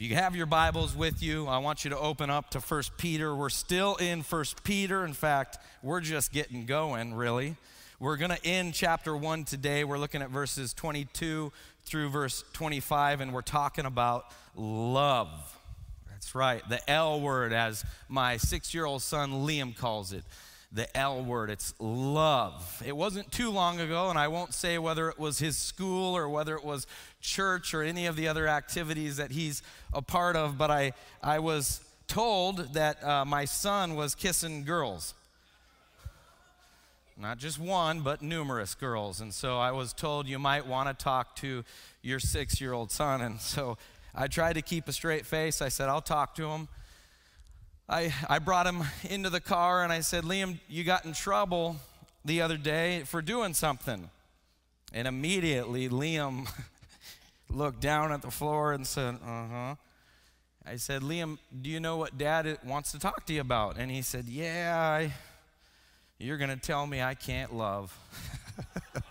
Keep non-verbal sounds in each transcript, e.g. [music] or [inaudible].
If you have your Bibles with you, I want you to open up to 1 Peter. We're still in 1 Peter. In fact, we're just getting going, really. We're going to end chapter 1 today. We're looking at verses 22 through verse 25, and we're talking about love. That's right, the L word, as my six year old son Liam calls it the L word. It's love. It wasn't too long ago, and I won't say whether it was his school or whether it was church or any of the other activities that he's a part of, but I, I was told that uh, my son was kissing girls. Not just one, but numerous girls. And so I was told you might want to talk to your six year old son. And so I tried to keep a straight face. I said, I'll talk to him. I, I brought him into the car and I said, Liam, you got in trouble the other day for doing something. And immediately Liam [laughs] looked down at the floor and said, Uh huh. I said, Liam, do you know what dad wants to talk to you about? And he said, Yeah, I, you're going to tell me I can't love. [laughs]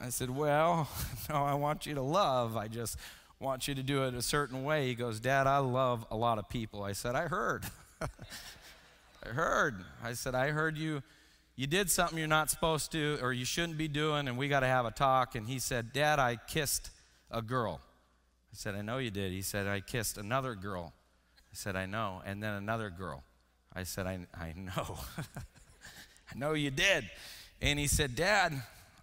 I said, Well, [laughs] no, I want you to love. I just want you to do it a certain way. He goes, Dad, I love a lot of people. I said, I heard. [laughs] I heard. I said, I heard you. You did something you're not supposed to or you shouldn't be doing, and we got to have a talk. And he said, Dad, I kissed a girl. I said, I know you did. He said, I kissed another girl. I said, I know. And then another girl. I said, I, I know. [laughs] I know you did. And he said, Dad,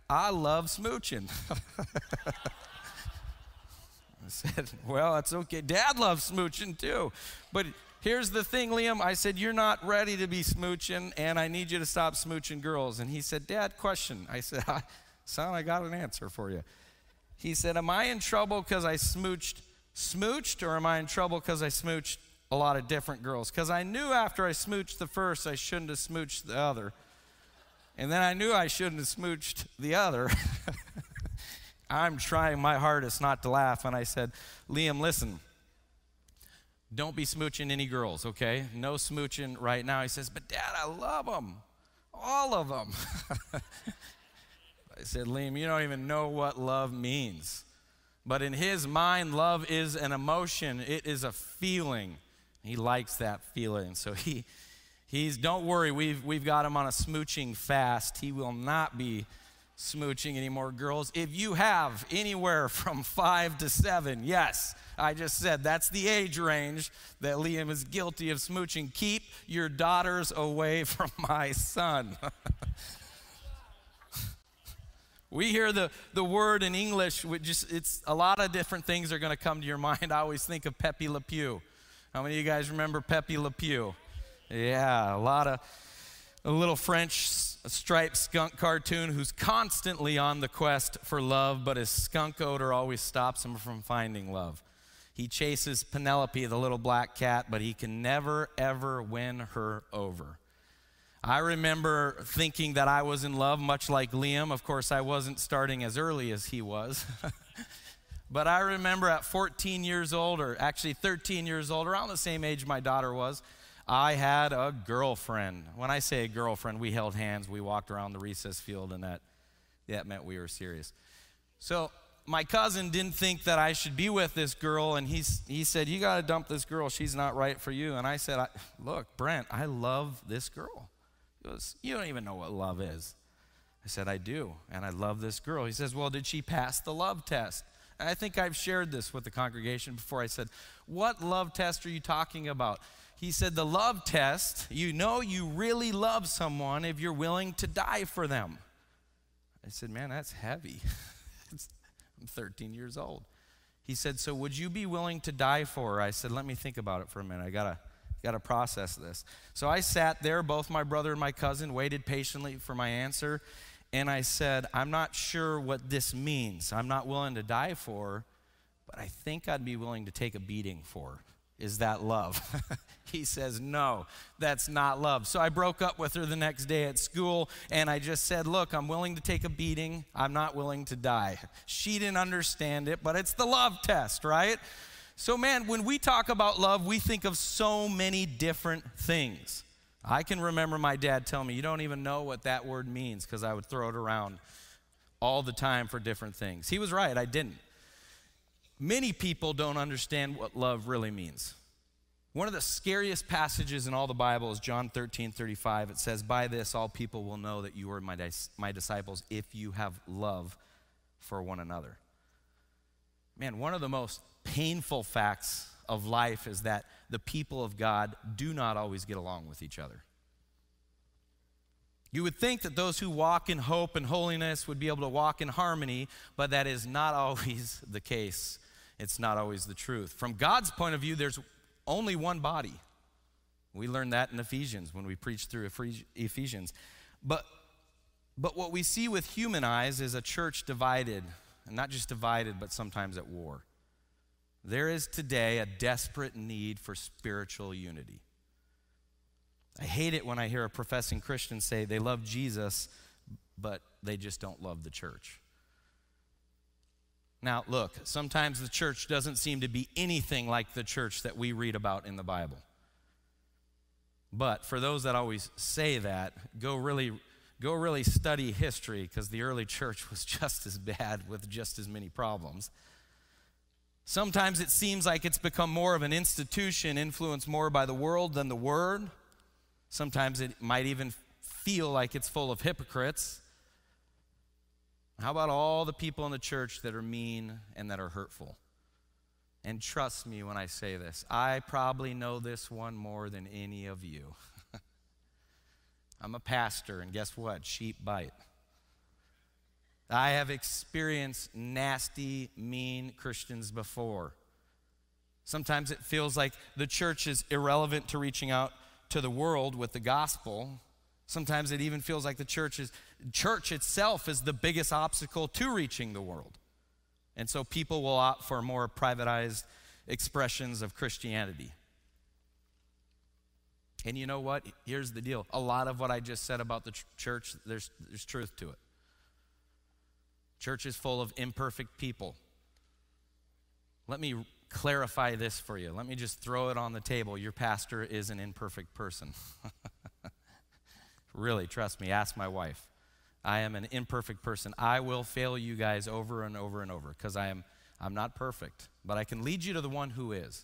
I love smooching. [laughs] I said, Well, that's okay. Dad loves smooching too. But here's the thing, Liam. I said, You're not ready to be smooching, and I need you to stop smooching girls. And he said, Dad, question. I said, [laughs] Son, I got an answer for you. He said, Am I in trouble because I smooched, smooched, or am I in trouble because I smooched a lot of different girls? Because I knew after I smooched the first, I shouldn't have smooched the other. And then I knew I shouldn't have smooched the other. [laughs] I'm trying my hardest not to laugh. And I said, Liam, listen, don't be smooching any girls, okay? No smooching right now. He says, But dad, I love them, all of them. [laughs] I said, Liam, you don't even know what love means. But in his mind, love is an emotion, it is a feeling. He likes that feeling. So he, he's, don't worry, we've, we've got him on a smooching fast. He will not be smooching anymore, girls. If you have anywhere from five to seven, yes, I just said that's the age range that Liam is guilty of smooching. Keep your daughters away [laughs] from my son. [laughs] we hear the, the word in English, which just, it's a lot of different things are going to come to your [laughs] mind. I always think of Pepe Le Pew. How many of you guys remember Pepe Le Pew? Yeah, a lot of a little French striped skunk cartoon who's constantly on the quest for love, but his skunk odor always stops him from finding love. He chases Penelope, the little black cat, but he can never, ever win her over. I remember thinking that I was in love, much like Liam. Of course, I wasn't starting as early as he was. [laughs] but I remember at 14 years old, or actually 13 years old, around the same age my daughter was, I had a girlfriend. When I say a girlfriend, we held hands, we walked around the recess field, and that, that meant we were serious. So my cousin didn't think that I should be with this girl, and he's, he said, You got to dump this girl. She's not right for you. And I said, Look, Brent, I love this girl. He goes, You don't even know what love is. I said, I do, and I love this girl. He says, Well, did she pass the love test? And I think I've shared this with the congregation before. I said, What love test are you talking about? He said, The love test, you know you really love someone if you're willing to die for them. I said, Man, that's heavy. [laughs] I'm 13 years old. He said, So would you be willing to die for her? I said, Let me think about it for a minute. I got to. Got to process this. So I sat there, both my brother and my cousin waited patiently for my answer. And I said, I'm not sure what this means. I'm not willing to die for, but I think I'd be willing to take a beating for. Is that love? [laughs] he says, No, that's not love. So I broke up with her the next day at school and I just said, Look, I'm willing to take a beating. I'm not willing to die. She didn't understand it, but it's the love test, right? So, man, when we talk about love, we think of so many different things. I can remember my dad telling me, You don't even know what that word means because I would throw it around all the time for different things. He was right, I didn't Many people don't understand what love really means. One of the scariest passages in all the Bible is John 13, 35. It says, By this all people will know that you are my, dis- my disciples if you have love for one another. Man, one of the most painful facts of life is that the people of God do not always get along with each other. You would think that those who walk in hope and holiness would be able to walk in harmony, but that is not [laughs] always the case. It's not always the truth. From God's point of view, there's only one body. We learned that in Ephesians when we preached through Ephesians. But, but what we see with human eyes is a church divided, and not just divided, but sometimes at war. There is today a desperate need for spiritual unity. I hate it when I hear a professing Christian say they love Jesus, but they just don't love the church. Now, look, sometimes the church doesn't seem to be anything like the church that we read about in the Bible. But for those that always say that, go really go really study history because the early church was [laughs] just as bad with just as many problems. Sometimes it seems like it's become more of an institution influenced more by the world than the word. Sometimes it might even feel like it's full of hypocrites. How about all the people in the church that are mean and that are hurtful? And trust me when I say this, I probably know this one more than any of you. [laughs] I'm a pastor, and guess what? Sheep bite. I have experienced nasty, mean Christians before. Sometimes it feels like the church is irrelevant to reaching out to the world with the gospel. Sometimes it even feels like the church is church itself is the biggest obstacle to reaching the world. And so people will opt for more privatized expressions of Christianity. And you know what? Here's the deal. A lot of what I just said about the ch- church, there's, there's truth to it. Church is full of imperfect people. Let me clarify this for you. Let me just throw it on the table. Your pastor is an imperfect person. [laughs] really, trust me, ask my wife. I am an imperfect person. I will fail you guys over and over and over because I am I'm not perfect, but I can lead you to the one who is.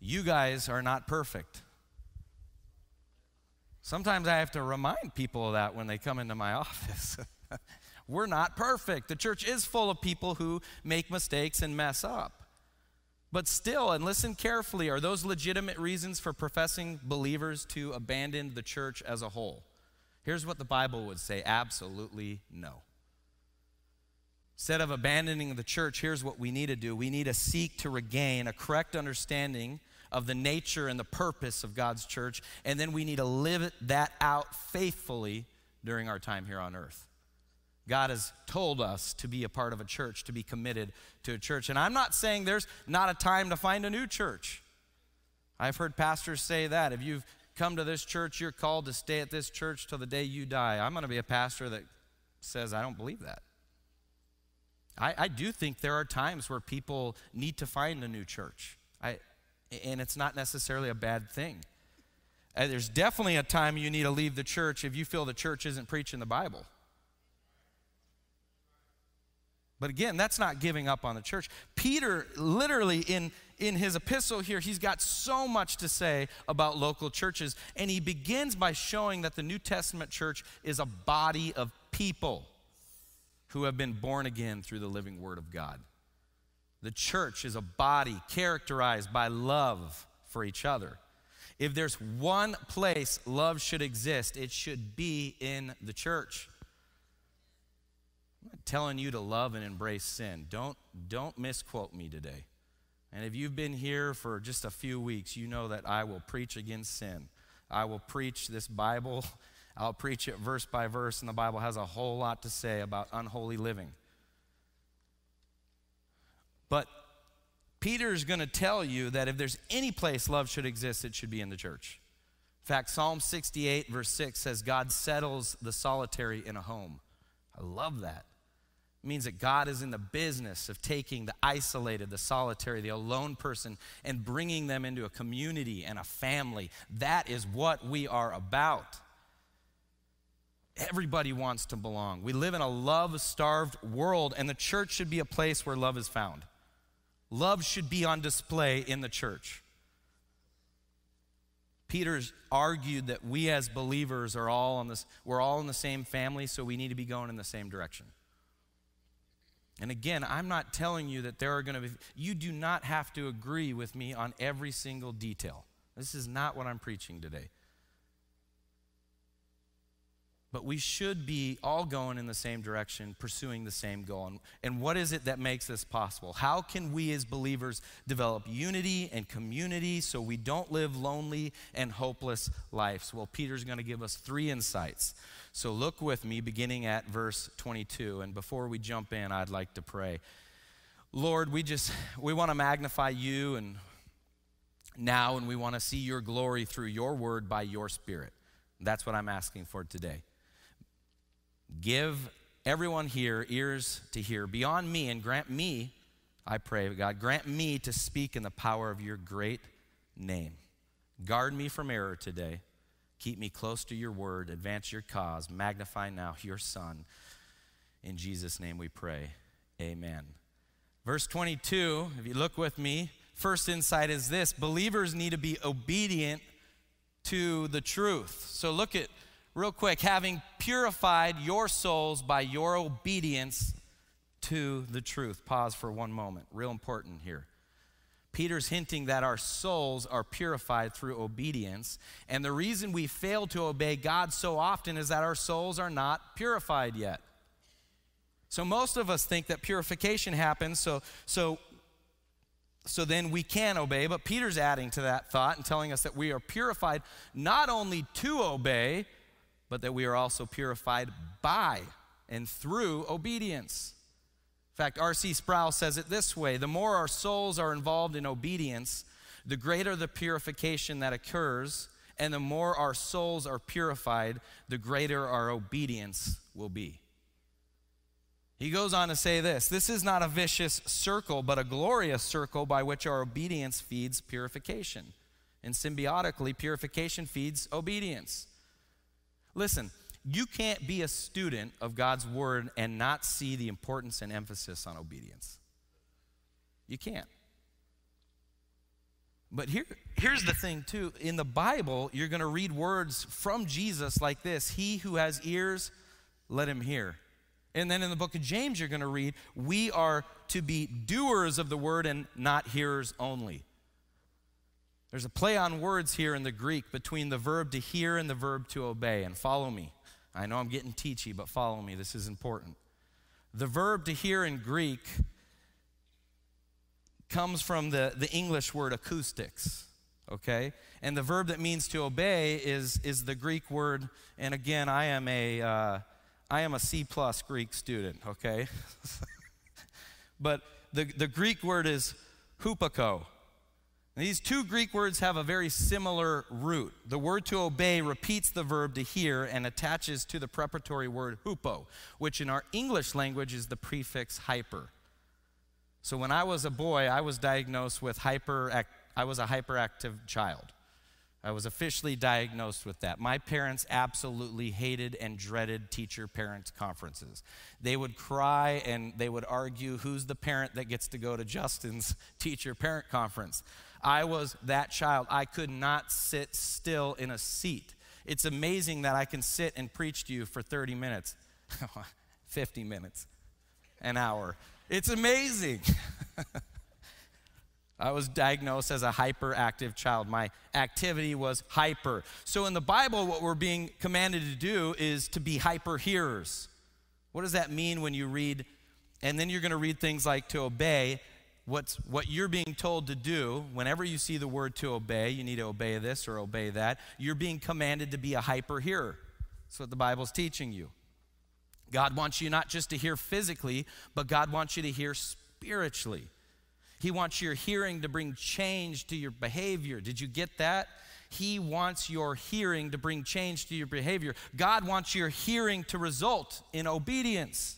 You guys are not perfect. Sometimes I have to remind people of that when they come into my [laughs] office. We're not perfect. The church is full of people who make mistakes and mess up. But still, and listen carefully, are those legitimate reasons for professing believers to abandon the church as a whole? Here's what the Bible would say absolutely no. Instead of abandoning the church, here's what we need to do we need to seek to regain a correct understanding of the nature and the purpose of God's church, and then we need to live that out faithfully during our time here on earth. God has told us to be a part of a church, to be committed to a church. And I'm not saying there's not a time to find a new church. I've heard pastors say that. If you've come to this church, you're called to stay at this church till the day you die. I'm going to be a pastor that says, I don't believe that. I, I do think there are times where people need to find a new church. I, and it's not necessarily a bad thing. Uh, there's definitely a time you need to leave the church if you feel the church isn't preaching the Bible. But again, that's not giving up on the church. Peter, literally, in, in his epistle here, he's got so much to say about local churches. And he begins by showing that the New Testament church is a body of people who have been born again through the living Word of God. The church is a body characterized by love for each other. If there's one place love should exist, it should be in the church. I'm not telling you to love and embrace sin. Don't, don't misquote me today. And if you've been here for just a few weeks, you know that I will preach against sin. I will preach this Bible. [laughs] I'll preach it verse by verse, and the Bible has a whole lot to say about unholy living. But Peter's going to tell you that if there's any place love should exist, it should be in the church. In fact, Psalm 68, verse 6 says, God settles the solitary in a home. I love that. It means that God is in the business of taking the isolated, the solitary, the alone person and bringing them into a community and a family. That is what we are about. Everybody wants to belong. We live in a love starved world, and the church should be a place where love is found. Love should be on display in the church. Peter's argued that we as believers are all on this, we're all in the same family, so we need to be going in the same direction. And again, I'm not telling you that there are going to be, you do not have to agree with me on every single detail. This is not what I'm preaching today. But we should be all going in the same direction, pursuing the same goal. And, and what is it that makes this possible? How can we as believers develop unity and community so we don't live lonely and hopeless lives? Well, Peter's going to give us three insights. So look with me, beginning at verse 22. And before we jump in, I'd like to pray. Lord, we just we want to magnify you and now and we want to see your glory through your word by your spirit. That's what I'm asking for today. Give everyone here ears to hear beyond me and grant me, I pray, God, grant me to speak in the power of your great name. Guard me from error today. Keep me close to your word. Advance your cause. Magnify now your Son. In Jesus' name we pray. Amen. Verse 22, if you look with me, first insight is this believers need to be obedient to the truth. So look at real quick, having purified your souls by your obedience to the truth. Pause for one moment. Real important here. Peter's hinting that our souls are purified through obedience. And the reason we fail to obey God so often is that our souls are not purified yet. So most of us think that purification happens so so so then we can obey, but Peter's adding to that thought and telling us that we are purified not only to obey, but that we are also purified by and through obedience. In fact, R.C. Sproul says it this way the more our souls are involved in obedience, the greater the purification that occurs, and the more our souls are purified, the greater our obedience will be. He goes on to say this this is not a vicious circle, but a glorious circle by which our obedience feeds purification. And symbiotically, purification feeds obedience. Listen, you can't be a student of God's word and not see the importance and emphasis on obedience. You can't. But here, here's the thing, too. In the Bible, you're going to read words from Jesus like this He who has ears, let him hear. And then in the book of James, you're going to read, We are to be doers of the word and not hearers only. There's a play on words here in the Greek between the verb to hear and the verb to obey. And follow me. I know I'm getting teachy, but follow me. This is important. The verb to hear in Greek comes from the, the English word acoustics, okay? And the verb that means to obey is, is the Greek word, and again, I am a, uh, I am a C plus Greek student, okay? [laughs] but the, the Greek word is hupako, these two Greek words have a very similar root. The word to obey repeats the verb to hear and attaches to the preparatory word hupo, which in our English language is the prefix hyper. So when I was a boy, I was diagnosed with hyper I was a hyperactive child. I was officially diagnosed with that. My parents absolutely hated and dreaded teacher parent conferences. They would cry and they would argue who's the parent that gets to go to Justin's [laughs] teacher parent conference. I was that child. I could not sit still in a seat. It's amazing that I can sit and preach to you for 30 minutes, [laughs] 50 minutes, an hour. It's amazing. [laughs] I was diagnosed as a hyperactive child. My activity was hyper. So in the Bible, what we're being commanded to do is to be hyper hearers. What does that mean when you read? And then you're going to read things like to obey what's, what you're being told to do, whenever you see the word to obey, you need to obey this or obey that, you're being commanded to be a hyper hearer. That's what the Bible's teaching you. God wants you not just to hear physically, but God wants you to hear spiritually. He wants your hearing to bring change to your behavior. Did you get that? He wants your hearing to bring change to your behavior. God wants your hearing to result in obedience.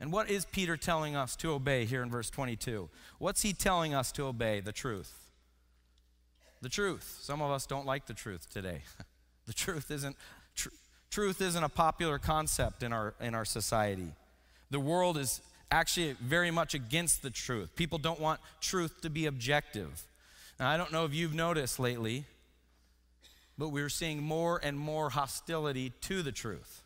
And what is Peter telling us to obey here in verse 22? What's he telling us to obey? The truth. The truth. Some of us don't like the truth today. [laughs] the truth isn't tr- truth isn't a popular concept in our in our society. The world is actually very much against the truth. People don't want truth to be objective. Now, I don't know if you've noticed lately, but we're seeing more and more hostility to the truth.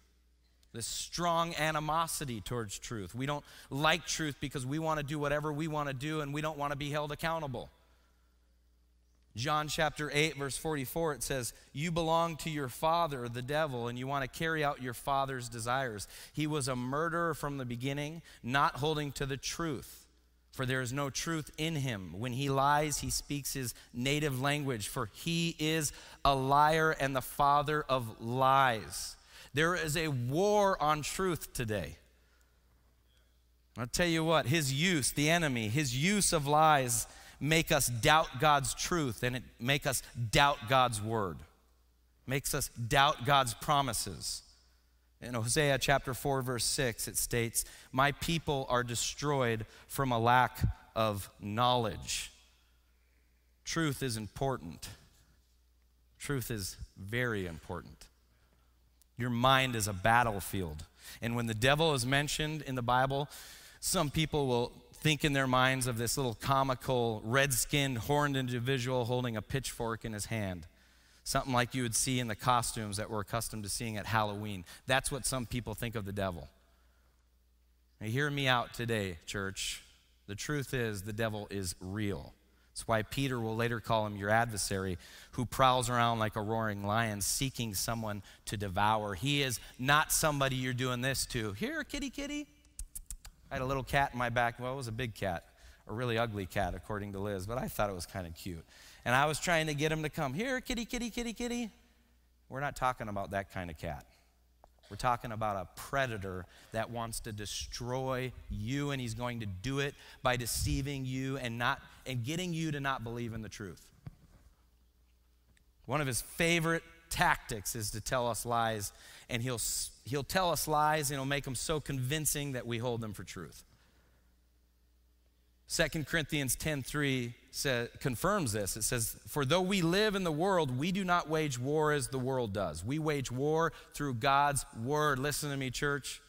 This strong animosity towards truth. We don't like truth because we want to do whatever we want to do and we don't want to be held accountable. John chapter 8, verse 44, it says, You belong to your father, the devil, and you want to carry out your father's desires. He was a murderer from the beginning, not holding to the truth, for there is no truth in him. When he lies, he speaks his native language, for he is a liar and the father of lies. There is a war on truth today. I'll tell you what, his use, the enemy, his use of lies make us doubt God's truth and it make us doubt God's word. Makes us doubt God's promises. In Hosea chapter 4 verse 6 it states, "My people are destroyed from a lack of knowledge." Truth is important. Truth is very important. Your mind is a battlefield. And when the devil is mentioned in the Bible, some people will think in their minds of this little comical, red skinned, horned individual holding a pitchfork in his hand. Something like you would see in the costumes that we're accustomed to seeing at Halloween. That's what some people think of the devil. Now, hear me out today, church. The truth is, the devil is real. That's why Peter will later call him your adversary, who prowls around like a roaring lion, seeking someone to devour. He is not somebody you're doing this to. Here, kitty, kitty. I had a little cat in my back. Well, it was a big cat, a really ugly cat, according to Liz, but I thought it was kind of cute. And I was trying to get him to come, here, kitty, kitty, kitty, kitty. We're not talking about that kind of cat. We're talking about a predator that wants to destroy you, and he's going to do it by deceiving you and not and getting you to not believe in the truth. One of his favorite tactics is to tell us lies, and he'll, he'll tell us lies and he'll make them so convincing that we hold them for truth. 2 Corinthians 10:3 says, confirms this. It says, "For though we live in the world, we do not wage war as the world does. We wage war through God's word." Listen to me, church.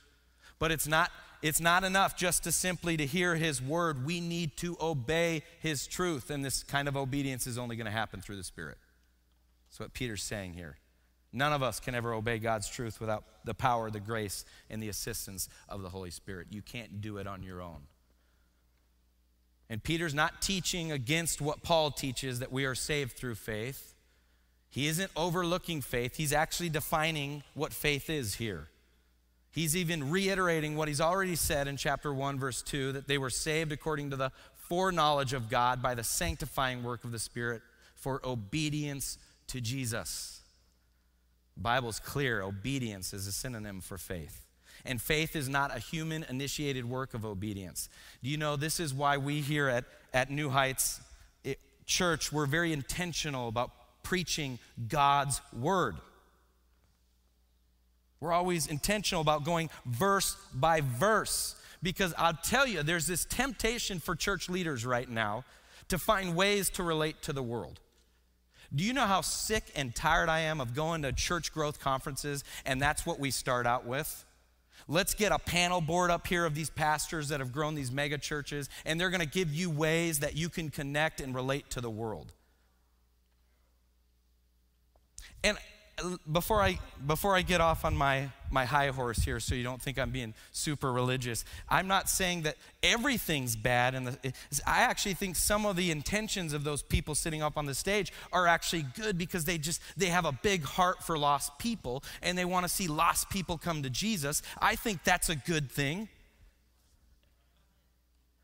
But it's not it's not enough just to simply to hear his word. We need to obey his truth, and this kind of obedience is only going to happen through the Spirit. That's what Peter's saying here. None of us can ever obey God's truth without the power, the grace, and the assistance of the Holy Spirit. You can't do it on your own. And Peter's not teaching against what Paul teaches that we are saved through faith. He isn't overlooking faith, he's actually defining what faith is here. He's even reiterating what he's already said in chapter 1, verse 2 that they were saved according to the foreknowledge of God by the sanctifying work of the Spirit for obedience to Jesus. The Bible's clear obedience is a synonym for faith. And faith is not a human initiated work of obedience. Do you know this is why we here at, at New Heights it, Church, we're very intentional about preaching God's word. We're always intentional about going verse by verse because I'll tell you, there's this temptation for church leaders right now to find ways to relate to the world. Do you know how sick and tired I am of going to church growth conferences and that's what we start out with? Let's get a panel board up here of these pastors that have grown these mega churches, and they're going to give you ways that you can connect and relate to the world. And before I before I get off on my my high horse here, so you don't think I'm being super religious, I'm not saying that everything's bad. And I actually think some of the intentions of those people sitting up on the stage are actually good because they just they have a big heart for lost people and they want to see lost people come to Jesus. I think that's a good thing.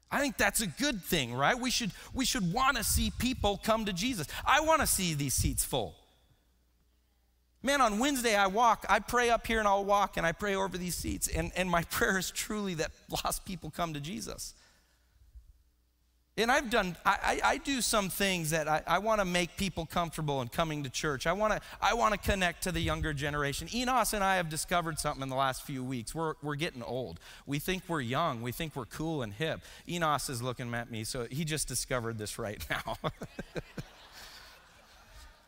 I think that's a good thing, right? We should we should want to see people come to Jesus. I want to see these seats full. Man, on Wednesday, I walk, I pray up here and I'll walk and I pray over these seats. And, and my [laughs] prayer is truly that lost people come to Jesus. And I've done, I, I, I do some things that I, I want to make people comfortable in coming to church. I want to I want to connect to the younger generation. Enos and I have discovered something in the last few weeks. We're, we're getting old. We think we're young. We think we're cool and hip. Enos is looking at me, so he just discovered this right [laughs] now.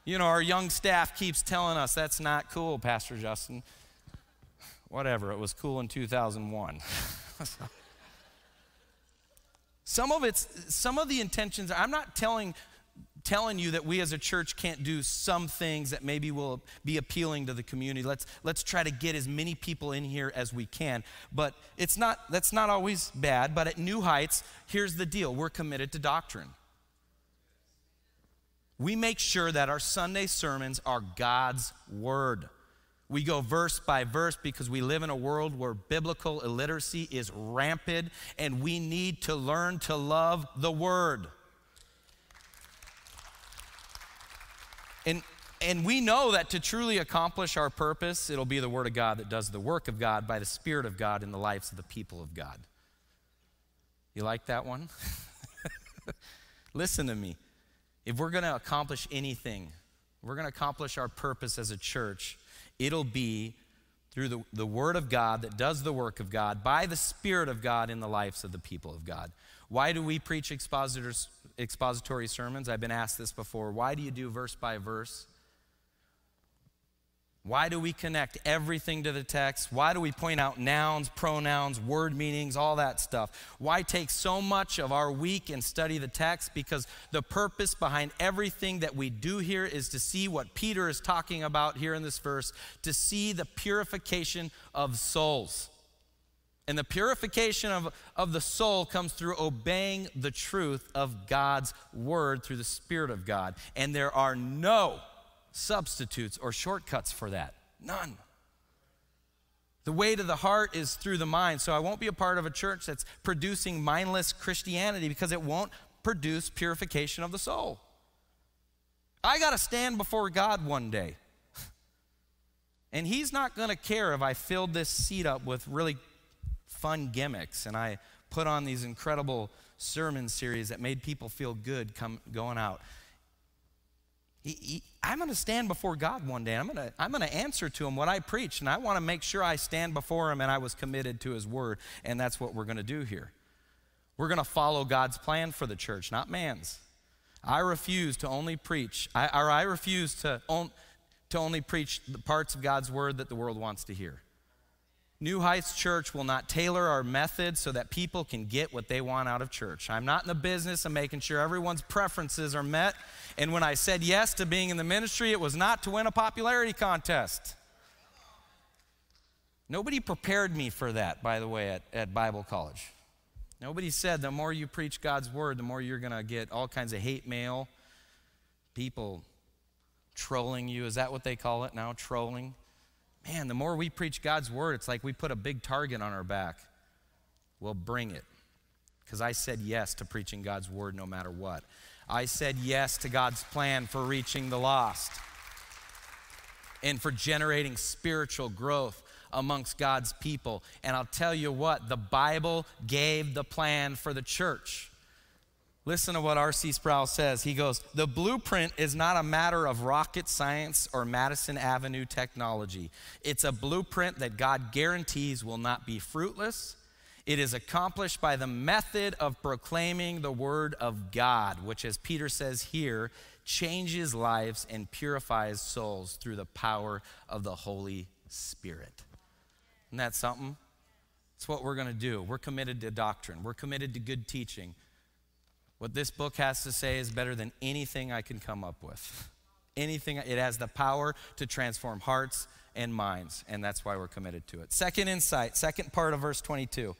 You know, our young staff keeps telling us that's not cool, Pastor Justin. Whatever, it was cool in 2001. [laughs] Some of it's some of the intentions, I'm not telling telling you that we as a church can't do some things that maybe will be appealing to the community. Let's let's try to get as many people in here as we can. But it's not that's not always bad, but at New Heights, here's the deal. We're committed to doctrine. We make sure that our Sunday sermons are God's word. We go verse by verse because we live in a world where biblical illiteracy is rampant and we need to learn to love the word. And, and we know that to truly accomplish our purpose, it'll be the Word of God that does the work of God by the Spirit of God in the lives of the people of God. You like that one? [laughs] Listen to me. If we're going to accomplish anything, we're going to accomplish our purpose as a church, it'll be through the, the Word of God that does the work of God by the Spirit of God in the lives of the people of God. Why do we preach expositors, expository sermons? I've been asked this before. Why do you do verse by verse? Why do we connect everything to the text? Why do we point out nouns, pronouns, word meanings, all that stuff? Why take so much of our week and study the text? Because the purpose behind everything that we do here is to see what Peter is talking about here in this verse, to see the purification of souls. And the purification of, of the soul comes through obeying the truth of God's word through the Spirit of God. And there are no substitutes or shortcuts for that. None. The way to the heart is through the mind. So I won't be a part of a church that's producing mindless Christianity because it won't produce purification of the soul. I got to stand before God one day. [laughs] And He's not going to care if I filled this seat up with really fun gimmicks and I put on these incredible sermon series that made people feel good come, going out. He, he, I'm going to stand before God one day. I'm going to I'm going to answer to him what I preach, and I want to make sure I stand before him and I was committed to his word, and that's what we're going to do here. We're going to follow God's plan for the church, not man's. I refuse to only preach, I, or I refuse to, on, to only preach the parts of God's word that the world wants to hear. New Heights Church will not tailor our methods so that people can get what they want out of church. I'm not in the business of making sure everyone's preferences are met. And when I said yes to being in the ministry, it was not to win a popularity contest. Nobody prepared me for that, by the way, at, at Bible college. Nobody said the more you preach God's word, the more you're going to get all kinds of hate mail, people trolling you. Is that what they call it now? Trolling? Man, the more we preach God's word, it's like we put a big target on our back. Well, bring it. Because I said yes to preaching God's word no matter what. I said yes to God's plan for reaching the lost and for generating spiritual growth amongst God's people. And I'll tell you what, the Bible gave the plan for the church. Listen to what R.C. Sproul says. He goes, The blueprint is not a matter of rocket science or Madison Avenue technology. It's a blueprint that God guarantees will not be fruitless. It is accomplished by the method of proclaiming the word of God, which, as Peter says here, changes lives and purifies souls through the power of the Holy Spirit. Isn't that something? It's what we're going to do. We're committed to doctrine, we're committed to good teaching. What this book has to say is better than anything I can come up with. Anything, it has the power to transform hearts and minds, and that's why we're committed to it. Second insight, second part of verse 22,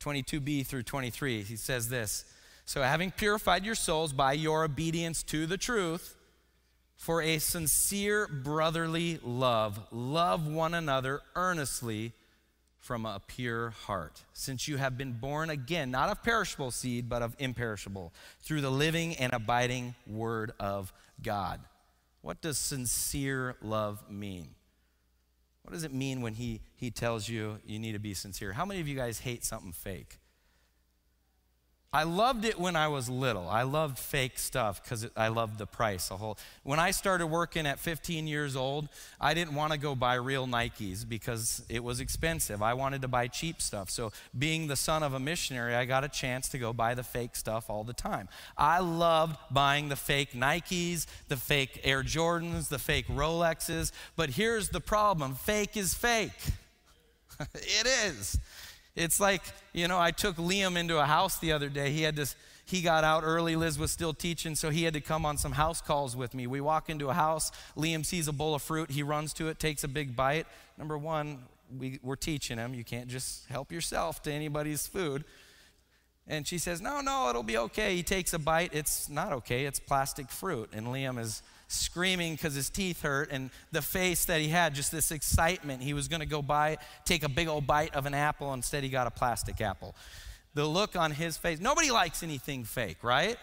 22b through 23, he says this So, having purified your souls by your obedience to the truth, for a sincere brotherly love, love one another earnestly from a pure heart, since you have been born again, not of perishable seed, but of imperishable, through the living and abiding Word of God. What does sincere love mean? What does it mean when he, he tells you you need to be sincere? How many of you guys hate something fake? I loved it when I was little. I loved fake stuff because I loved the price. A whole. When I started working at 15 years old, I didn't want to go buy real Nikes because it was expensive. I wanted to buy cheap stuff. So, being the son of a missionary, I got a chance to go buy the fake stuff all the time. I loved buying the fake Nikes, the fake Air Jordans, the fake Rolexes. But here's the problem: fake is fake. [laughs] it is. It's like, you know, I took Liam into a house the other day. He had this he got out early. Liz was still teaching, so he had to come on some house calls with me. We walk into a house. Liam sees a bowl of fruit. He runs to it, takes a big bite. Number one, we, we're teaching him you can't just help yourself to anybody's food. And she says, No, no, it'll be okay. He takes a bite. It's not okay. It's plastic fruit. And Liam is screaming because his teeth hurt. And the face that he had, just this excitement. He was going to go buy, take a big old bite of an apple. Instead, he got a plastic apple the look on his face. Nobody likes anything fake, right?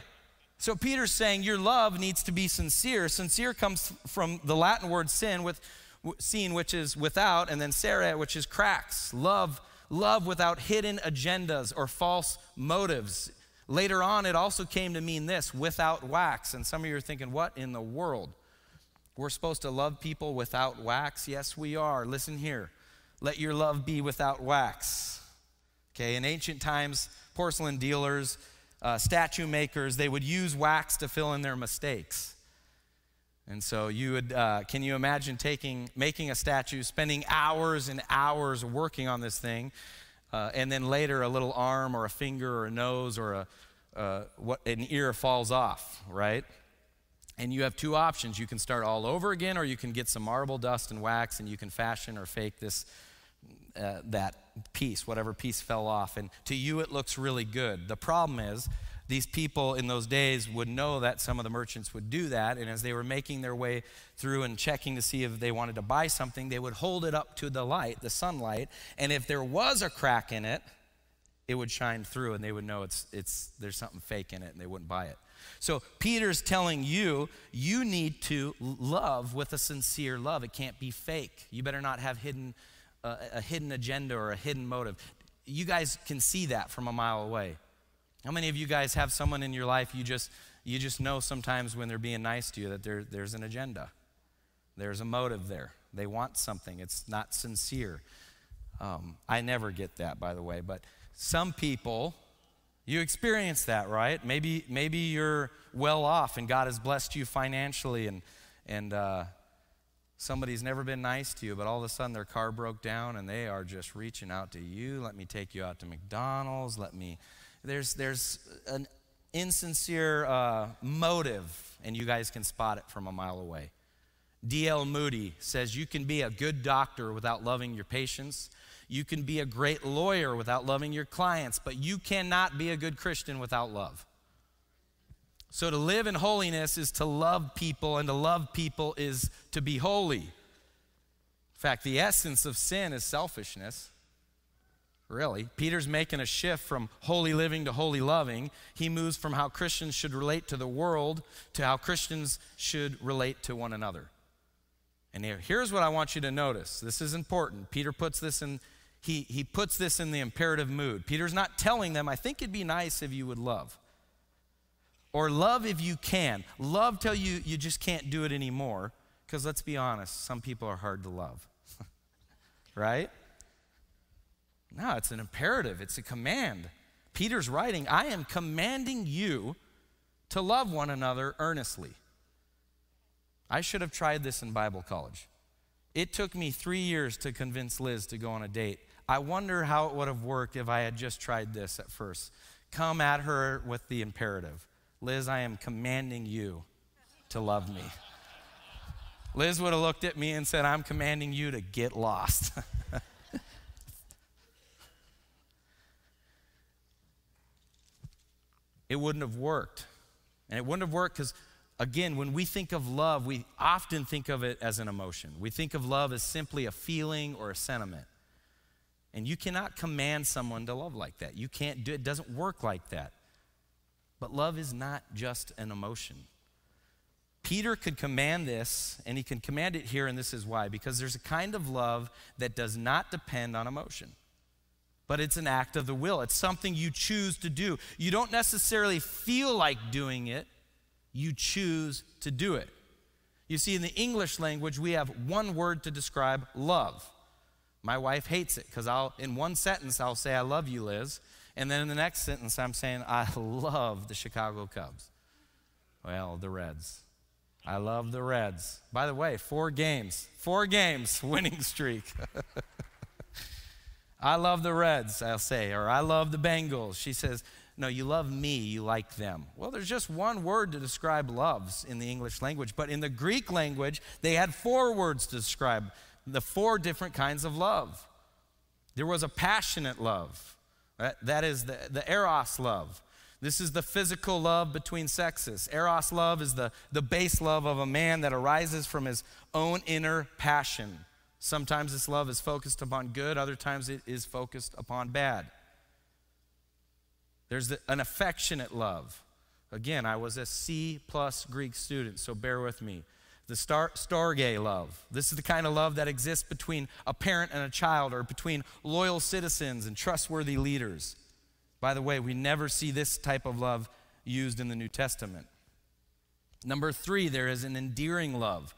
So Peter's saying your love needs to be sincere. Sincere comes from the Latin word sin with seen which is without and then sere which is cracks. Love love without hidden agendas or false motives. Later on it also came to mean this, without wax. And some of you are thinking what in the world? We're supposed to love people without wax? Yes, we are. Listen here. Let your love be without wax. Okay, in ancient times, porcelain dealers, uh, statue makers, they would use wax to fill in their mistakes. And so you would, uh, can you imagine taking, making a statue, spending hours and hours working on this thing, uh, and then later a little arm or a finger or a nose or a, uh, what, an ear falls off, right? And you have two options. You can start all over again, or you can get some marble dust and wax, and you can fashion or fake this uh, that piece, whatever piece fell off. And to you, it looks really good. The problem is, these people in those days would know that some of the merchants would do that. And as they were making their way through and checking to see if they wanted to buy something, they would hold it up to the light, the sunlight. And if there was a crack in it, it would shine through and they would know it's, it's, there's something fake in it and they wouldn't buy it. So Peter's telling you, you need to love with a sincere love. It can't be fake. You better not have hidden uh, a, a hidden agenda or a hidden motive. You guys can see that from a mile away. How many of you guys have someone in your life you just you just know sometimes when they're being nice to you that there, there's an agenda, there's a motive there. They want something. It's not sincere. Um, I never get that, by the way, but some people, you experience that, right? Maybe maybe you're well off and God has blessed you financially and and uh, Somebody's never been nice to you, but all of a sudden their car broke down and they are just reaching out to you. Let me take you out to McDonald's. Let me. There's, there's an insincere uh, motive, and you guys can spot it from a mile away. D.L. Moody says you can be a good doctor without loving your patients. You can be a great lawyer without loving your clients, but you cannot be a good Christian without love. So to live in holiness is to love people, and to love people is to be holy. In fact, the essence of sin is selfishness. Really. Peter's making a shift from holy living to holy loving. He moves from how Christians should relate to the world to how Christians should relate to one another. And here, here's what I want you to notice. This is important. Peter puts this in he, he puts this in the imperative mood. Peter's not telling them, I think it'd be nice if you would love. Or love if you can. Love till you, you just can't do it anymore. Because let's be honest, some people are hard to love. [laughs] right? No, it's an imperative, it's a command. Peter's writing, I am commanding you to love one another earnestly. I should have tried this in Bible college. It took me three years to convince Liz to go on a date. I wonder how it would have worked if I had just tried this at first. Come at her with the imperative. Liz, I am commanding you to love me. Liz would have looked at me and said, I'm commanding you to get lost. [laughs] it wouldn't have worked. And it wouldn't have worked because, again, when we think of love, we often think of it as an emotion. We think of love as simply a feeling or a sentiment. And you cannot command someone to love like that. You can't do it, doesn't work like that. But love is not just an emotion. Peter could command this, and he can command it here, and this is why because there's a kind of love that does not depend on emotion, but it's an act of the will. It's something you choose to do. You don't necessarily feel like doing it, you choose to do it. You see, in the English language, we have one word to describe love. My wife hates it because I'll, in one sentence, I'll say, I love you, Liz. And then in the next sentence, I'm saying, I [laughs] love the Chicago Cubs. Well, the Reds. I love the Reds. By the way, four games, four games [laughs] winning streak. [laughs] I love the Reds, I'll say, or I love the Bengals. She says, No, you love me, you like them. Well, there's just one word to describe loves in the English language, but in the Greek language, they had four words to describe the four different kinds of love. There was a passionate love, that is the, the eros love. This is the physical love between sexes. Eros love is the, the base love of a man that arises from his own inner passion. Sometimes this love is focused upon good, other times it is focused upon bad. There's an affectionate love. Again, I was a C plus Greek student, so bear with me. The star, storge love. This is the kind of love that exists between a parent and a child, or between loyal citizens and trustworthy leaders. By the way, we never see this type of love used in the New Testament. Number three, there is an endearing love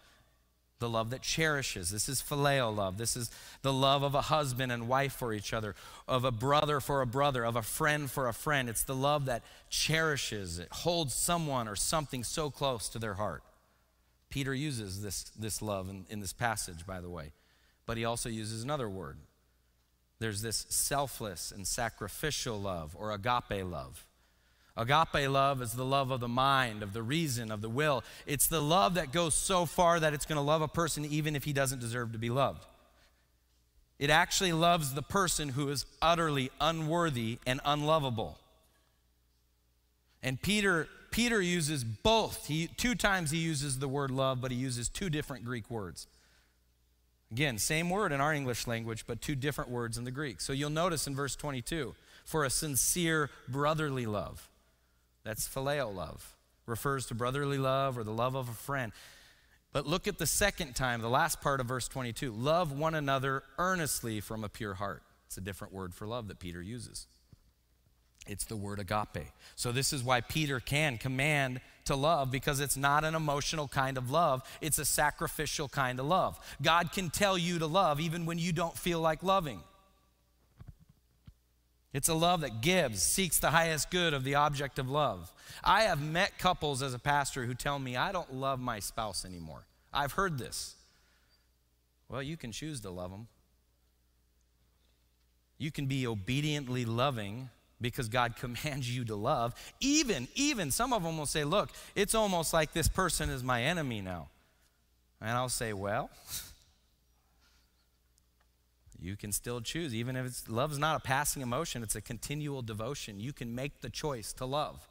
the love that cherishes. This is phileo love. This is the love of a husband and wife for each other, of a brother for a brother, of a friend for a friend. It's the love that cherishes, it holds someone or something so close to their heart. Peter uses this, this love in, in this passage, by the way, but he also uses another word. There's this selfless and sacrificial love or agape love. Agape love is the love of the mind, of the reason, of the will. It's the love that goes so far that it's going to love a person even if he doesn't deserve to be loved. It actually loves the person who is utterly unworthy and unlovable. And Peter Peter uses both. He two times he uses the word love, but he uses two different Greek words. Again, same word in our English language, but two different words in the Greek. So you'll notice in verse 22 for a sincere brotherly love. That's phileo love. Refers to brotherly love or the love of a friend. But look at the second time, the last part of verse 22. Love one another earnestly from a pure heart. It's a different word for love that Peter uses. It's the word agape. So, this is why Peter can command to love because it's not an emotional kind of love, it's a sacrificial kind of love. God can tell you to love even when you don't feel like loving. It's a love that gives, seeks the highest good of the object of love. I have met couples as a pastor who tell me, I don't love my spouse anymore. I've heard this. Well, you can choose to love them. You can be obediently loving because God [laughs] commands you to love. Even, even some of them will say, Look, it's almost like this person is my enemy now. And I'll say, Well, [laughs] you can still choose. Even if it's, love's not a passing emotion, it's a continual devotion. You can make the choice to love.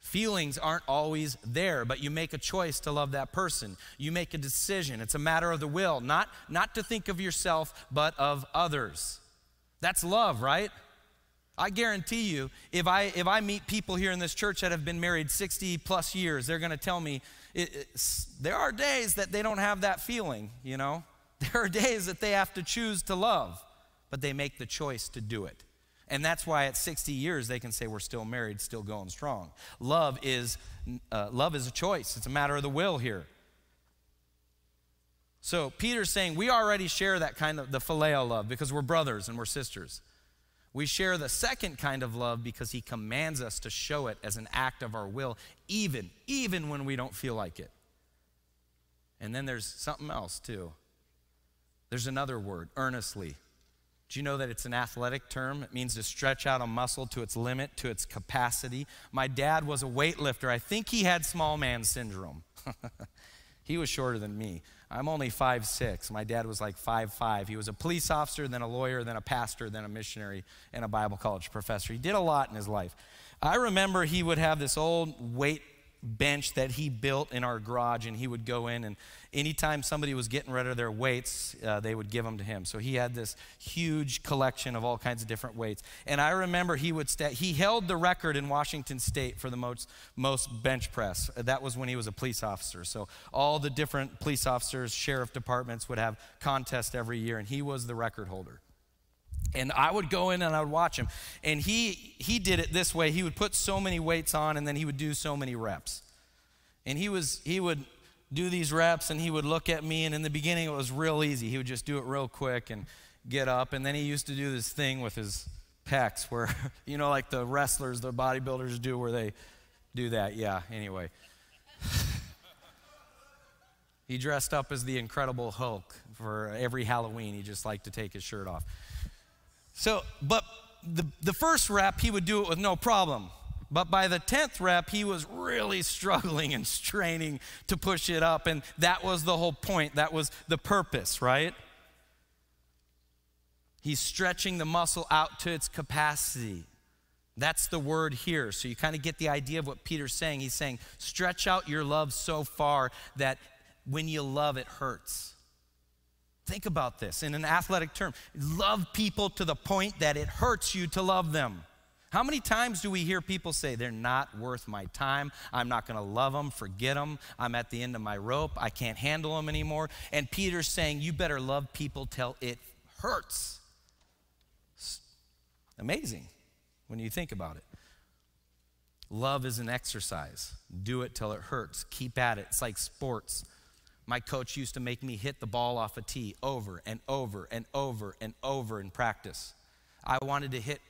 Feelings aren't always there, but you make a choice to love that person. You make a decision. It's a matter of the will, not, not to think of yourself, but of others. That's love, right? I guarantee you, if I, if I meet people here in this church that have been married 60 plus years, they're going to tell me it, there are days that they don't have that feeling, you know? There are days that they have to choose to love, but they make the choice to do it. And that's why at 60 years they can say we're still married, still going strong. Love is, uh, love is a choice, it's a matter of the will here. So Peter's saying we already share that kind of the phileo love because we're brothers and we're sisters. We share the second kind of love because he commands us to show it as an act of our will, even, even when we don't feel like it. And then there's something else too. There's another word, earnestly. Do you know that it's an athletic term? It means to stretch out a muscle to its limit, to its capacity. My dad was a weightlifter. I think he had small man syndrome. [laughs] he was shorter than me. I'm only five six. My dad was like five five. He was a police officer, then a lawyer, then a pastor, then a missionary, and a Bible college professor. He did a lot in his life. I remember he would have this old weight bench that he built in our garage, and he would go in and anytime somebody was getting rid of their weights, uh, they would give them to him. So he had this huge collection of all kinds of different weights. And I remember he would sta- he held the record in Washington State for the most most bench press. That was when he was a police officer. So all the different police officers, sheriff departments would have contests every year, and he was the record holder. And I would go in and I would watch him. And he he did it this way. He would put so many weights on and then he would do so many reps. And he was he would do these reps and he would look at me. And in the beginning it was real easy. He would just do it real quick and get up. And then he used to do this thing with his pecs where [laughs] you know like the wrestlers the bodybuilders do where they do that. Yeah anyway. [laughs] He dressed up as the incredible hulk for every halloween. He just liked to take his shirt off So, but the, the first rep, he would do it with no problem. But by the 10th rep, he was really [laughs] struggling and straining to push it up. And that was the whole point. That was the purpose, right? He's stretching the muscle out to its capacity. That's the word here. So you kind of get the idea of what Peter's saying. He's saying, stretch out your love so far that when you love, it hurts. Think about this in an athletic term. Love people to the point that it hurts you to love them. How many times do we hear people say, they're not worth my time? I'm not going to love them, forget them. I'm at the end of my rope. I can't handle them anymore. And Peter's saying, you better love people till it hurts. It's amazing when you think about it. Love is an exercise. Do it till it hurts. Keep at it. It's like sports. My coach used to make me hit the ball off a tee over and over and over and over in practice. I wanted to hit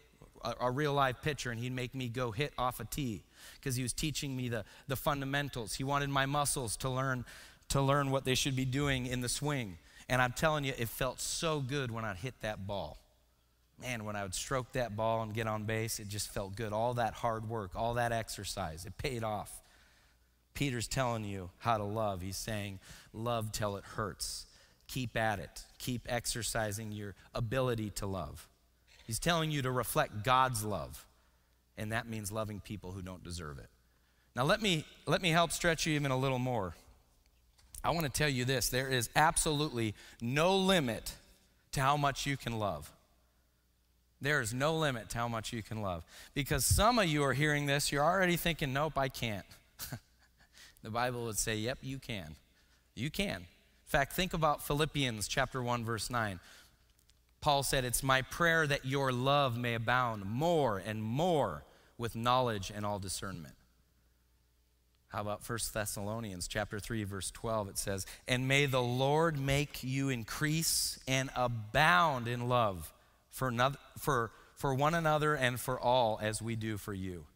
a, a real live pitcher and he'd make me go hit off a tee because he was teaching me the, the fundamentals. He wanted my muscles to learn to learn what they should be doing in the swing. And I'm telling you, it felt so good when I'd hit that ball. Man, when I would stroke that ball and get on base, it just felt good. All that hard work, all that exercise, it paid off. Peter's telling you how to love. He's saying, love till it hurts. Keep at it. Keep exercising your ability to love. He's telling you to reflect God's love, and that means loving people who don't deserve it. Now, let me, let me help stretch you even a little more. I want to tell you this there is absolutely no limit to how much you can love. There is no limit to how much you can love. Because some of you are hearing this, you're already thinking, nope, I can't. [laughs] the Bible would say, yep, you can. You can. In fact, think about Philippians chapter 1, verse 9. Paul said, It's my prayer that your love may abound more and more with knowledge and all discernment. How about 1 Thessalonians chapter 3 verse 12 it says, "And may the Lord make you increase and abound in love for another, for for one another and for all as we do for you."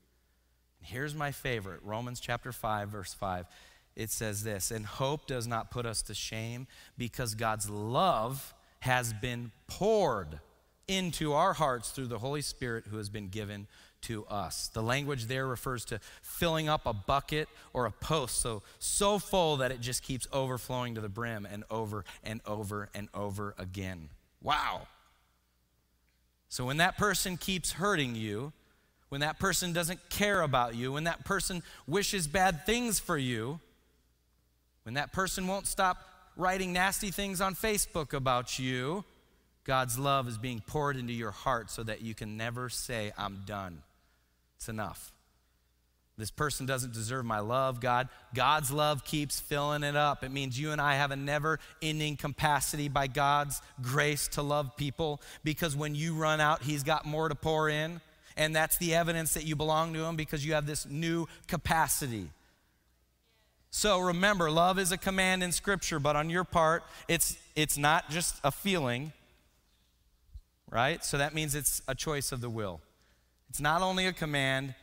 Here's my favorite, Romans chapter 5 verse 5. It says this, "And hope does not put us to shame because God's love has been poured into our hearts through the Holy Spirit who has been given to us. The language there refers to filling up a bucket or a post so so full that it just keeps overflowing to the brim and over and over and over again. Wow. So when that person keeps hurting you, when that person doesn't care about you, when that person wishes bad things for you, when that person won't stop writing nasty things on Facebook about you, God's love is being poured into your heart so that you can never say, I'm done. It's enough. This person doesn't deserve my love, God. God's love keeps filling it up. It means you and I have a never ending capacity by God's grace to love people because when you run out, He's got more to pour in. And that's the evidence that you belong to Him because you have this new capacity. So remember, love is a command in Scripture, but on your part, it's, it's not just a feeling, right? So that means it's a choice of the will. It's not only a command,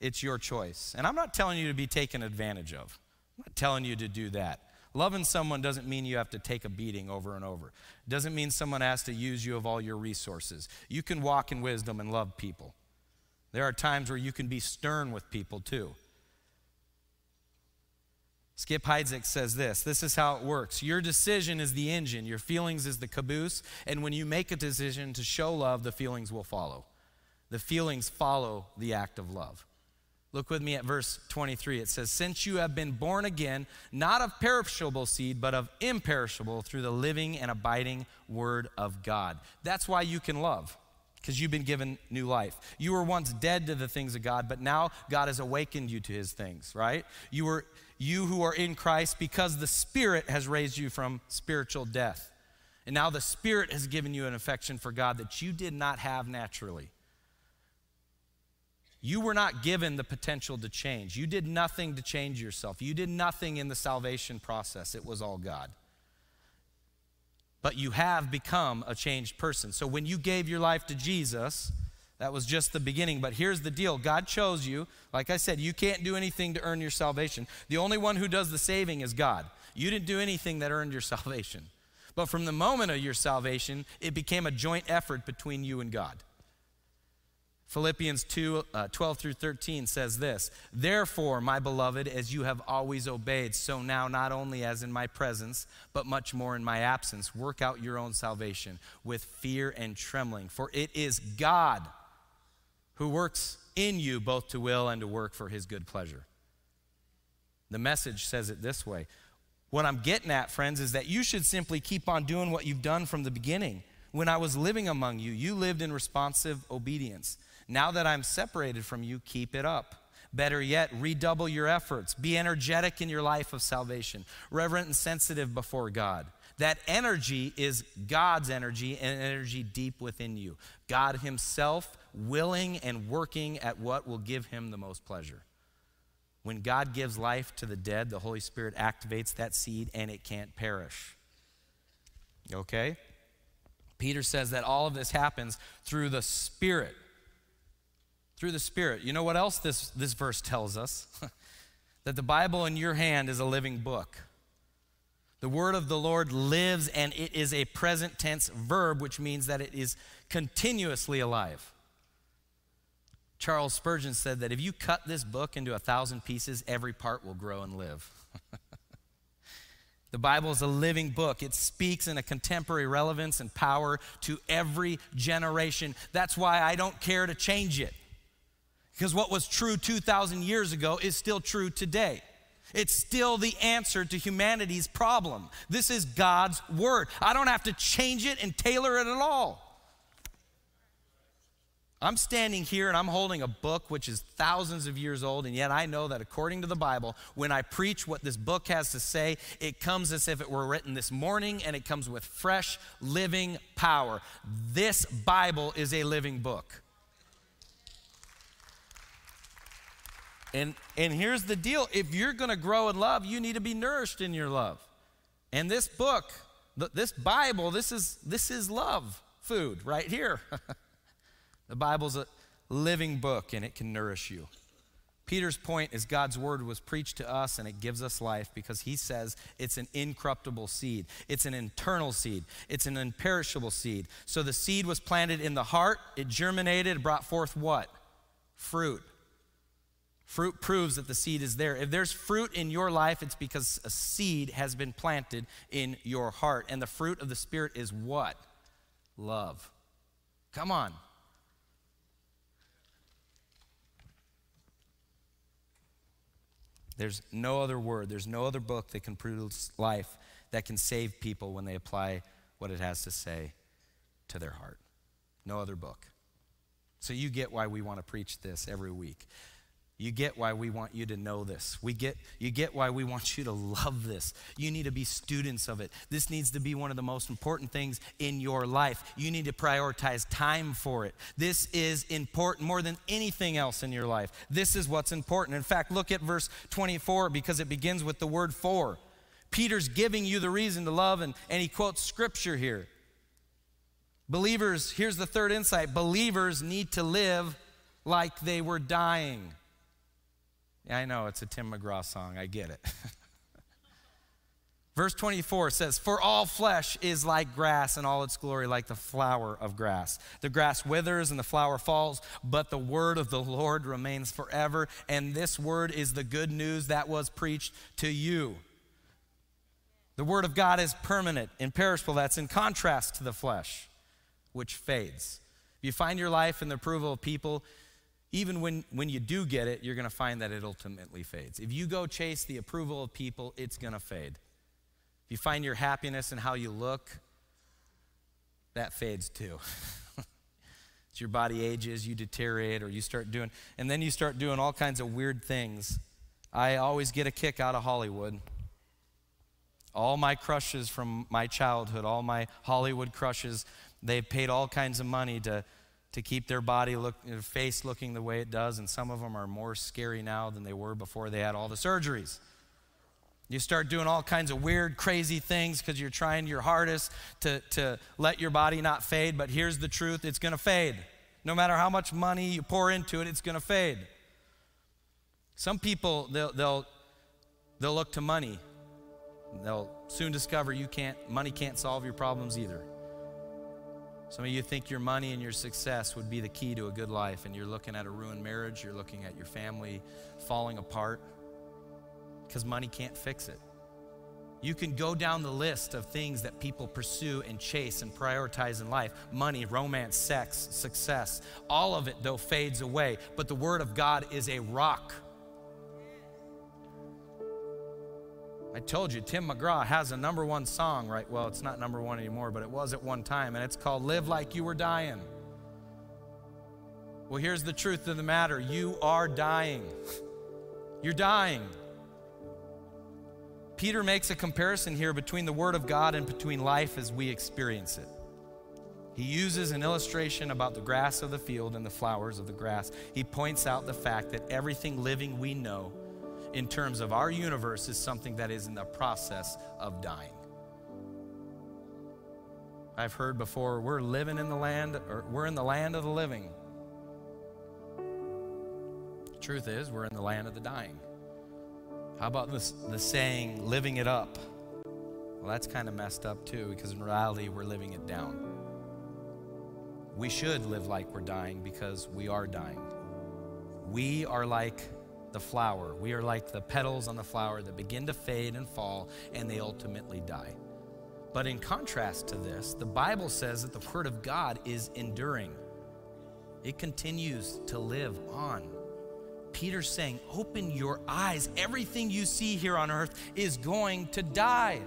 it's your choice. And I'm not telling you to be taken advantage of, I'm not telling you to do that. Loving someone doesn't mean you have to take a beating over and over. It doesn't mean someone has to use you of all your resources. You can walk in wisdom and love people. There are times where you can be stern with people too. Skip Heitzig says this this is how it works. Your decision is the engine, your feelings is the caboose, and when you make a decision to show love, the feelings will follow. The feelings follow the act of love. Look with me at verse 23. It says, Since you have been born again, not of perishable seed, but of imperishable, through the living and abiding word of God. That's why you can love, because you've been given new life. You were once dead to the things of God, but now God has awakened you to his things, right? You were you who are in Christ, because the Spirit has raised you from spiritual death. And now the Spirit has given you an affection for God that you did not have naturally. You were not given the potential to change. You did nothing to change yourself. You did nothing in the salvation process. It was all God. But you have become a changed person. So when you gave your life to Jesus, that was just the beginning. But here's the deal God chose you. Like I said, you can't do anything to earn your salvation. The only one who does the saving is God. You didn't do anything that earned your [laughs] salvation. But from the moment of your salvation, it became a joint effort between you and God. Philippians 2 uh, 12 through 13 says this Therefore, my beloved, as you have always obeyed, so now, not only as in my presence, but much more in my absence, work out your own salvation with fear and trembling. For it is God who works in you both to will and to work for his good pleasure. The message says it this way What I'm getting at, friends, is that you should simply keep on doing what you've done from the beginning. When I was living among you, you lived in responsive obedience. Now that I'm separated from you, keep it up. Better yet, redouble your efforts. Be energetic in your life of salvation, reverent and sensitive before God. That energy is God's energy and energy deep within you. God Himself willing and working at what will give Him the most pleasure. When God gives life to the dead, the Holy Spirit activates that seed and it can't perish. Okay? Peter says that all of this happens through the Spirit through the Spirit. You know what else this, this verse tells us? [laughs] that the Bible in your hand is a living book. The word of the Lord lives and it is a present tense verb, which means that it is continuously alive. Charles Spurgeon said that if you cut this book into a thousand pieces, every part will grow and live. [laughs] the Bible is a living book. It speaks in a contemporary relevance and power to every generation. That's why I don't care to change it. Because what was true 2,000 years ago is still true today. It's still the answer to humanity's problem. This is God's word. I don't have to change it and tailor it at all. I'm standing here and I'm holding a book which is thousands of years old, and yet I know that according to the Bible, when I preach what this book has to say, it comes as if it were written this morning and it comes with fresh, living power. This Bible is a living book. And, and here's the deal if you're going to grow in love, you need to be nourished in your love. And this book, this Bible, this is, this is love food right here. [laughs] the Bible's a living book and it can nourish you. Peter's point is God's word was preached to us and it gives us life because he says it's an incorruptible seed. It's an internal seed. It's an imperishable seed. So the seed was planted in the heart, it germinated, brought forth what? Fruit. Fruit proves that the seed is there. If there's fruit in your life, it's because a seed has been planted in your heart. And the fruit of the Spirit is what? Love. Come on. There's no other word, there's no other book that can produce life that can save people when they apply what it has to say to their heart. No other book. So you get why we want to preach this every week. You get why we want you to know this. We get, you get why we want you to love this. You need to be students of it. This needs to be one of the most important things in your life. You need to prioritize time for it. This is important more than anything else in your life. This is what's important. In fact, look at verse 24 because it begins with the word for. Peter's giving you the reason to love, and, and he quotes scripture here. Believers, here's the third insight believers need to live like they were dying. Yeah, I know it's a Tim McGraw song. I get it. [laughs] Verse 24 says, For all flesh is like grass, and all its glory like the flower of grass. The grass withers and the flower falls, but the word of the Lord remains forever. And this word is the good news that was preached to you. The word of God is permanent, imperishable. That's in contrast to the flesh, which fades. If you find your life in the approval of people, even when, when you do get it, you're going to find that it ultimately fades. If you go chase the approval of people, it's going to fade. If you find your happiness in how you look, that fades too. [laughs] As your body ages, you deteriorate, or you start doing, and then you start doing all kinds of weird things. I always get a kick out of Hollywood. All my crushes from my childhood, all my Hollywood crushes, they've paid all kinds of money to to keep their body look, their face looking the way it does, and some of them are more scary now than they were before they had all the surgeries. You start doing all kinds of weird, crazy things because you're trying your hardest to, to let your body not fade, but here's the truth it's gonna fade. No matter how much money you pour into it, it's gonna fade. Some people, they'll, they'll, they'll look to money They'll soon discover you can't, money can't solve your problems either. Some of you think your money and your success would be the key to a good life, and you're looking at a ruined marriage, you're looking at your family falling apart because money can't fix it. You can go down the list of things that people pursue and chase and prioritize in life money, romance, sex, success. All of it, though, fades away. But the Word of God is a rock. I told you, Tim McGraw has a number one song, right? Well, it's not number one anymore, but it was at one time, and it's called Live Like You Were Dying. Well, here's the truth of the matter you are dying. You're dying. Peter makes a comparison here between the Word of God and between life as we experience it. He uses an illustration about the grass of the field and the flowers of the grass. He points out the fact that everything living we know in terms of our universe is something that is in the process of dying. I've heard before we're living in the land, or we're in the land of the living. Truth is, we're in the land of the dying. How about this, the saying, living it up? Well, that's kind of messed up too, because in reality, we're living it down. We should live like we're dying because we are dying. We are like the flower. We are like the petals on the flower that begin to fade and fall, and they ultimately die. But in contrast to this, the Bible says that the Word of God is enduring, it continues to live on. Peter's saying, Open your eyes. Everything you see here on earth is going to die.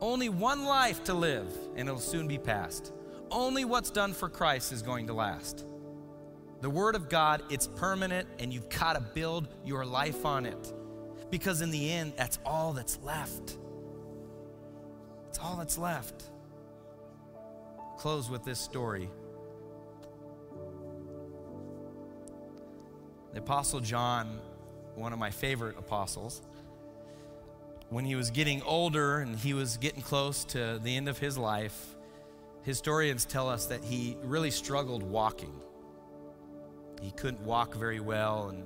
Only one life to live, and it'll soon be past. Only what's done for Christ is going to last. The Word of God, it's permanent, and you've got to build your life on it. Because in the end, that's all that's left. It's all that's left. Close with this story. The Apostle John, one of my favorite apostles, when he was getting older and he was getting close to the end of his life, historians tell us that he really struggled walking. He couldn't walk very well and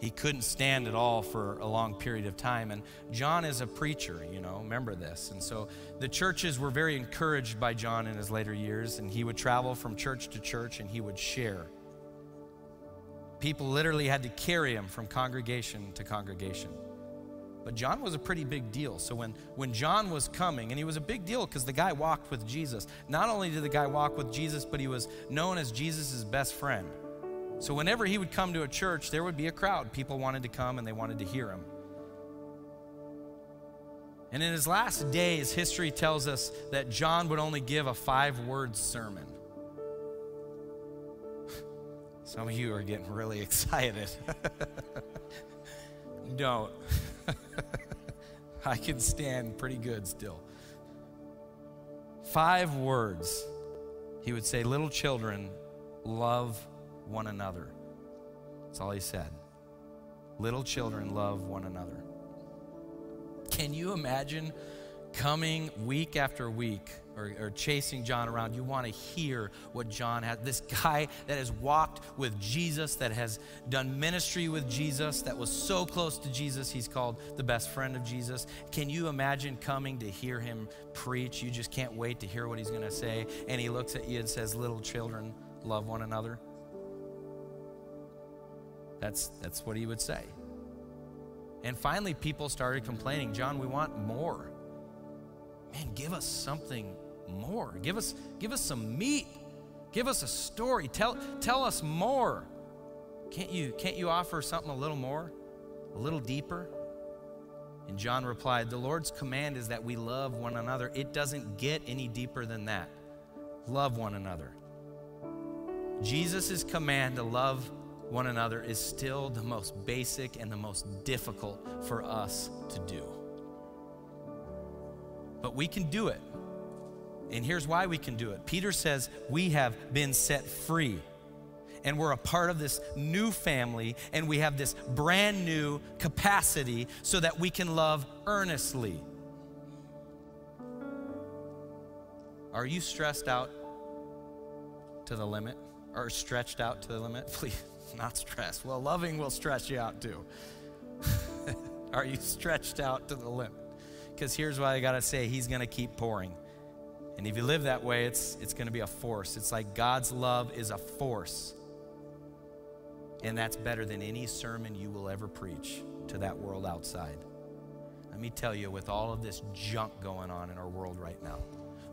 he couldn't stand at all for a long period of time. And John is a preacher, you know, remember this. And so the churches were very encouraged by John in his later years, and he would travel from church to church and he would share. People literally had to carry him from congregation to congregation. But John was a pretty big deal. So when, when John was coming, and he was a big deal because the guy walked with Jesus. Not only did the guy walk with Jesus, but he was known as Jesus' best friend. So whenever he would come to a church, there would be a crowd. People wanted to come and they wanted to hear him. And in his last days, history tells us that John would only give a five word sermon. [laughs] Some of you are getting really [laughs] excited. [laughs] Don't. I can stand pretty good still. Five words. He would say, Little children, love one another. That's all he said. Little children, love one another. Can you imagine coming week after week or, or, chasing John around, you want to hear what John had. This guy that has walked with Jesus, that has done ministry with Jesus, that was so close to Jesus, he's called the best friend of Jesus. Can you imagine coming to hear him preach? You just can't wait to hear what he's going to say. And he looks at you and says, Little children, love one another. That's, that's what he would say. And finally, people started complaining John, we want more man, give us something more. Give us, give us some meat. Give us a story. Tell, tell us more. Can't you, can't you offer something a little more, a little deeper? And John replied, The Lord's command is that we love one another. It doesn't get any deeper than that. Love one another. Jesus' command to love one another is still the most basic and the most difficult for us to do. But we can do it. And here's why we can do it. Peter says, We have been set free. And we're a part of this new family, and we have this brand new capacity so that we can love earnestly. Are you stressed out to the limit or stretched out to the limit? [laughs] Please, not stressed. Well, loving will stress you out too. [laughs] Are you stretched out to the limit? Because here's what I got to say He's going to keep pouring. And if you live that way, it's, it's going to be a force. It's like God's love is a force. And that's better than any sermon you will ever preach to that world outside. Let me tell you, with all of this junk going on in our world right now,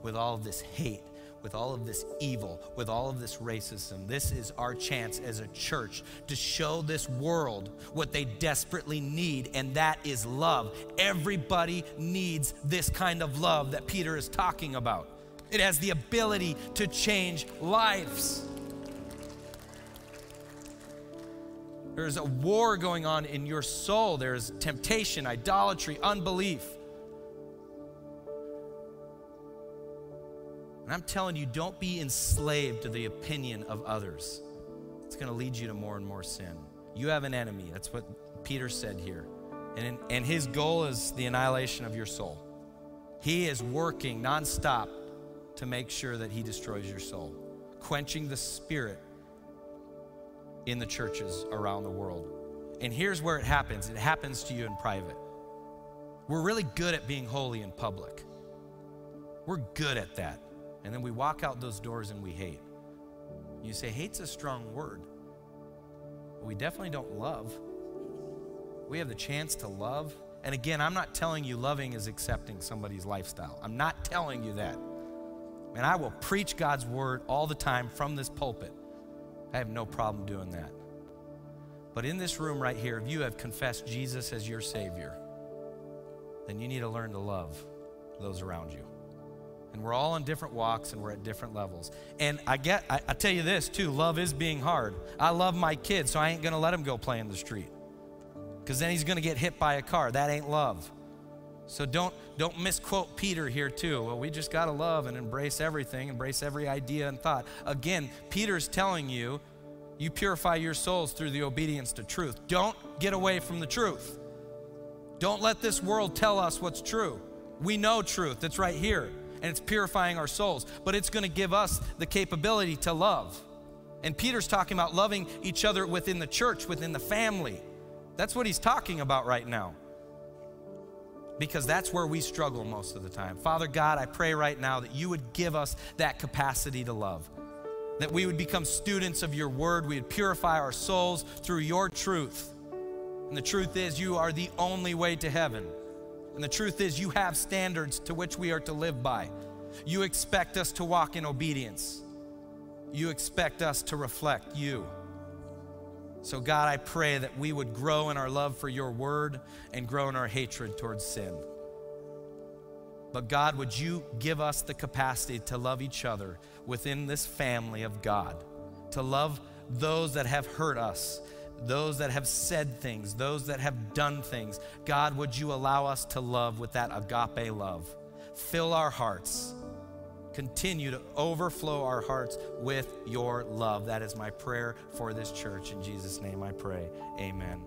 with all of this hate, with all of this evil, with all of this racism, this is our chance as a church to show this world what they desperately need, and that is love. Everybody needs this kind of love that Peter is talking about. It has the ability to change lives. There's a war going on in your soul. There's temptation, idolatry, unbelief. And I'm telling you, don't be enslaved to the opinion of others. It's going to lead you to more and more sin. You have an enemy. That's what Peter said here. And, and his goal is the annihilation of your soul. He is working nonstop to make sure that he destroys your soul, quenching the spirit in the churches around the world. And here's where it happens it happens to you in private. We're really good at being holy in public. We're good at that. And then we walk out those doors and we hate. You say, hate's a strong word. We definitely don't love. We have the chance to love. And again, I'm not telling you loving is accepting somebody's lifestyle. I'm not telling you that. And I will preach God's word all the time from this pulpit. I have no problem doing that. But in this room right here, if you have confessed Jesus as your Savior, then you need to learn to love those around you. And we're all in different walks and we're at different levels. And I get, I, I tell you this too love is being hard. I love my kid, so I ain't gonna let him go play in the street. Because then he's gonna get hit by a car. That ain't love. So don't don't misquote Peter here too. Well, we just got to love and embrace everything, embrace every idea and thought. Again, Peter's telling you you purify your souls through the obedience to truth. Don't get away from the truth. Don't let this world tell us what's true. We know truth. It's right here and it's purifying our souls, but it's going to give us the capability to love. And Peter's talking about loving each other within the church, within the family. That's what he's talking about right now because that's where we struggle most of the time. Father God, I pray right now that you would give us that capacity to love, that we would become students of your word, we would purify our souls through your truth. And the truth is, you are the only way to heaven. And the truth is, you have standards to which we are to live by. You expect us to walk in obedience. You expect us to reflect you. So, God, I pray that we would grow in our love for your word and grow in our hatred towards sin. But, God, would you give us the capacity to love each other within this family of God, to love those that have hurt us, those that have said things, those that have done things. God, would you allow us to love with that agape love? Fill our hearts continue to overflow our hearts with your love. That is my prayer for this church. In Jesus' name I pray. Amen.